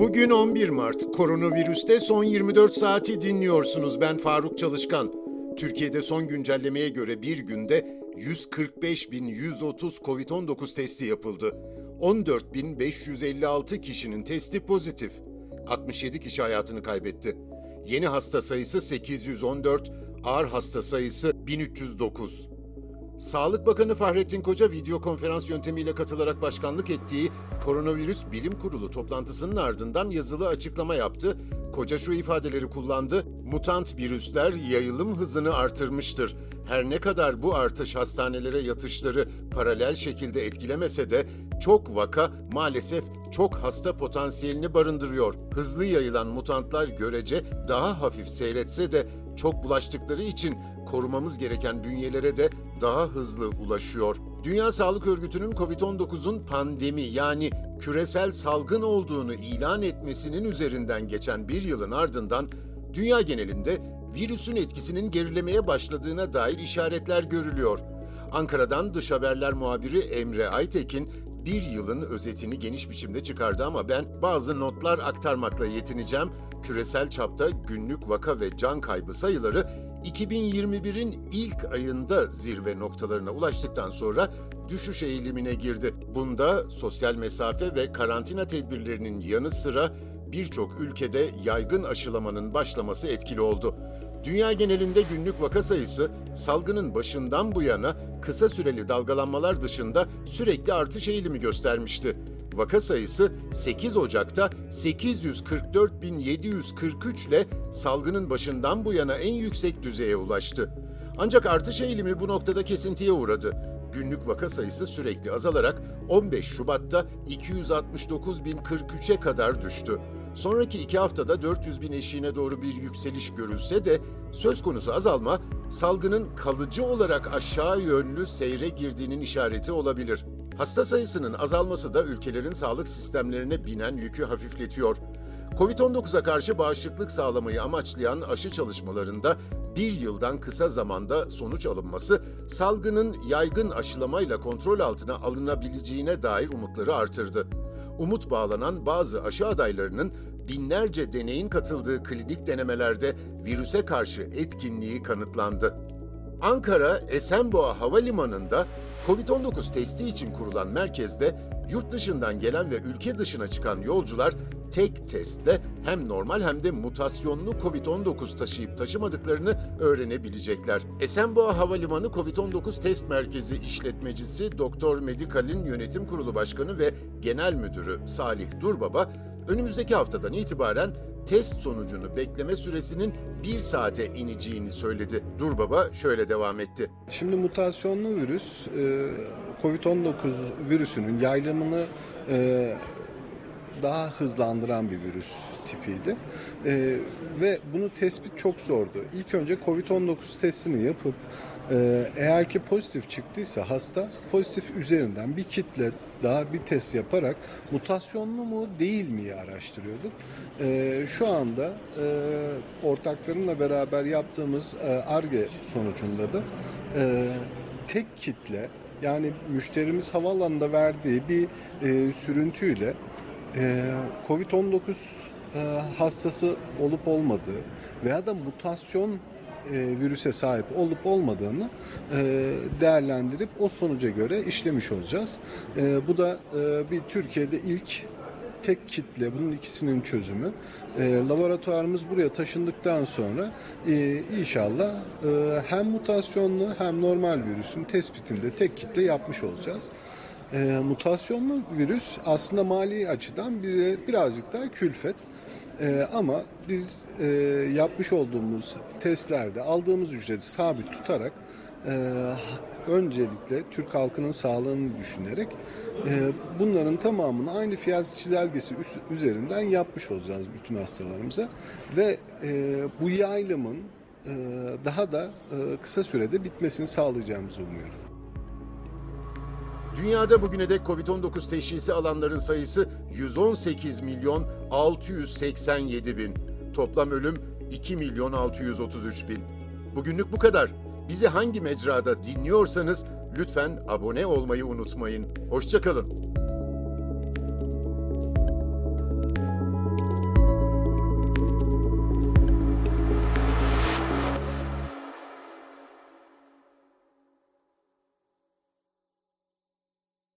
Bugün 11 Mart. Koronavirüste son 24 saati dinliyorsunuz. Ben Faruk Çalışkan. Türkiye'de son güncellemeye göre bir günde 145.130 COVID-19 testi yapıldı. 14.556 kişinin testi pozitif. 67 kişi hayatını kaybetti. Yeni hasta sayısı 814, ağır hasta sayısı 1309. Sağlık Bakanı Fahrettin Koca video konferans yöntemiyle katılarak başkanlık ettiği Koronavirüs Bilim Kurulu toplantısının ardından yazılı açıklama yaptı. Koca şu ifadeleri kullandı. Mutant virüsler yayılım hızını artırmıştır. Her ne kadar bu artış hastanelere yatışları paralel şekilde etkilemese de çok vaka maalesef çok hasta potansiyelini barındırıyor. Hızlı yayılan mutantlar görece daha hafif seyretse de çok bulaştıkları için korumamız gereken bünyelere de daha hızlı ulaşıyor. Dünya Sağlık Örgütü'nün COVID-19'un pandemi yani küresel salgın olduğunu ilan etmesinin üzerinden geçen bir yılın ardından dünya genelinde virüsün etkisinin gerilemeye başladığına dair işaretler görülüyor. Ankara'dan Dış Haberler muhabiri Emre Aytekin bir yılın özetini geniş biçimde çıkardı ama ben bazı notlar aktarmakla yetineceğim. Küresel çapta günlük vaka ve can kaybı sayıları 2021'in ilk ayında zirve noktalarına ulaştıktan sonra düşüş eğilimine girdi. Bunda sosyal mesafe ve karantina tedbirlerinin yanı sıra birçok ülkede yaygın aşılamanın başlaması etkili oldu. Dünya genelinde günlük vaka sayısı salgının başından bu yana kısa süreli dalgalanmalar dışında sürekli artış eğilimi göstermişti. Vaka sayısı 8 Ocak'ta 844.743 ile salgının başından bu yana en yüksek düzeye ulaştı. Ancak artış eğilimi bu noktada kesintiye uğradı. Günlük vaka sayısı sürekli azalarak 15 Şubat'ta 269.043'e kadar düştü. Sonraki iki haftada 400 bin eşiğine doğru bir yükseliş görülse de söz konusu azalma salgının kalıcı olarak aşağı yönlü seyre girdiğinin işareti olabilir. Hasta sayısının azalması da ülkelerin sağlık sistemlerine binen yükü hafifletiyor. Covid-19'a karşı bağışıklık sağlamayı amaçlayan aşı çalışmalarında bir yıldan kısa zamanda sonuç alınması, salgının yaygın aşılamayla kontrol altına alınabileceğine dair umutları artırdı. Umut bağlanan bazı aşı adaylarının binlerce deneyin katıldığı klinik denemelerde virüse karşı etkinliği kanıtlandı. Ankara Esenboğa Havalimanı'nda COVID-19 testi için kurulan merkezde yurt dışından gelen ve ülke dışına çıkan yolcular tek testle hem normal hem de mutasyonlu COVID-19 taşıyıp taşımadıklarını öğrenebilecekler. Esenboğa Havalimanı COVID-19 Test Merkezi işletmecisi Doktor Medikal'in yönetim kurulu başkanı ve genel müdürü Salih Durbaba, önümüzdeki haftadan itibaren test sonucunu bekleme süresinin bir saate ineceğini söyledi. Durbaba şöyle devam etti. Şimdi mutasyonlu virüs, e, COVID-19 virüsünün yayılımını e, daha hızlandıran bir virüs tipiydi. E, ve bunu tespit çok zordu. İlk önce COVID-19 testini yapıp e, eğer ki pozitif çıktıysa hasta pozitif üzerinden bir kitle daha bir test yaparak mutasyonlu mu değil mi araştırıyorduk. E, şu anda e, ortaklarımla beraber yaptığımız ARGE sonucunda da e, tek kitle yani müşterimiz havaalanında verdiği bir e, sürüntüyle e, COVID-19 e, hastası olup olmadığı veya da mutasyon e, virüse sahip olup olmadığını e, değerlendirip o sonuca göre işlemiş olacağız. Bu da bir Türkiye'de ilk tek kitle bunun ikisinin çözümü. Laboratuvarımız buraya taşındıktan sonra inşallah hem mutasyonlu hem normal virüsün tespitinde tek kitle yapmış olacağız. E, mutasyonlu virüs aslında mali açıdan bize birazcık daha külfet. E, ama biz e, yapmış olduğumuz testlerde aldığımız ücreti sabit tutarak e, öncelikle Türk halkının sağlığını düşünerek e, bunların tamamını aynı fiyat çizelgesi üzerinden yapmış olacağız bütün hastalarımıza ve e, bu yaylımın e, daha da e, kısa sürede bitmesini sağlayacağımızı umuyorum. Dünyada bugüne dek Covid-19 teşhisi alanların sayısı 118 milyon 687 bin. Toplam ölüm 2 milyon 633 bin. Bugünlük bu kadar. Bizi hangi mecrada dinliyorsanız lütfen abone olmayı unutmayın. Hoşçakalın.